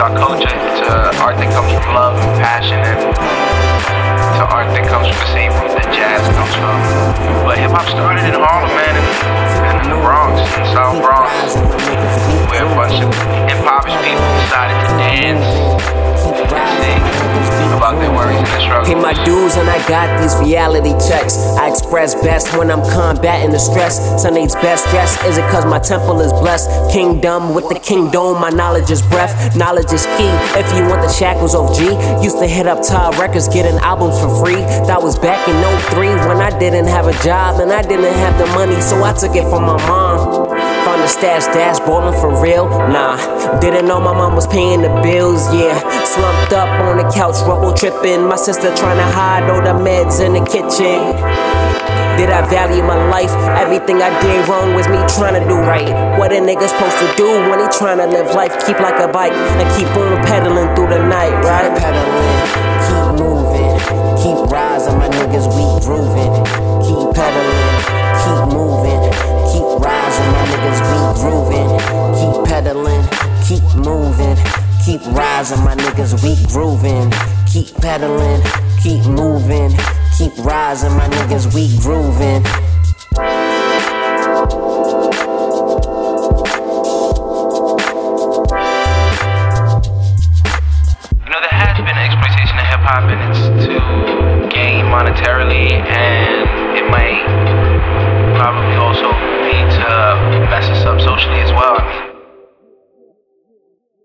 our culture. It's art that comes from love and passion, and an art that comes from the same root that jazz comes from. But hip hop started in Harlem, man, and in the Bronx, in South Bronx, where a bunch of impoverished people decided to dance my dues and I got these reality checks. I express best when I'm combating the stress. Sunday's best dress is it cause my temple is blessed. Kingdom with the kingdom, my knowledge is breath. Knowledge is key. If you want the shackles of G, used to hit up Todd Records getting albums for free. That was back in 03 when I didn't have a job and I didn't have the money, so I took it from my mom. Found the stash dash ballin' for real? Nah. Didn't know my mom was paying the bills, yeah. Slumped up on the couch, rubble tripping. My sister trying to hide all the meds in the kitchen. Did I value my life? Everything I did wrong was me trying to do right. What a nigga supposed to do when he trying to live life? Keep like a bike and keep on pedaling through the night, right? Pedaling, keep moving, keep rising, my niggas we grooving. Keep pedaling, keep moving, keep rising, my niggas we grooving. Keep pedaling, keep moving, keep rising, my niggas we grooving. Keep pedaling, keep moving, keep rising, my niggas we grooving. You know, there has been exploitation of hip hop, and it's to gain monetarily, and it might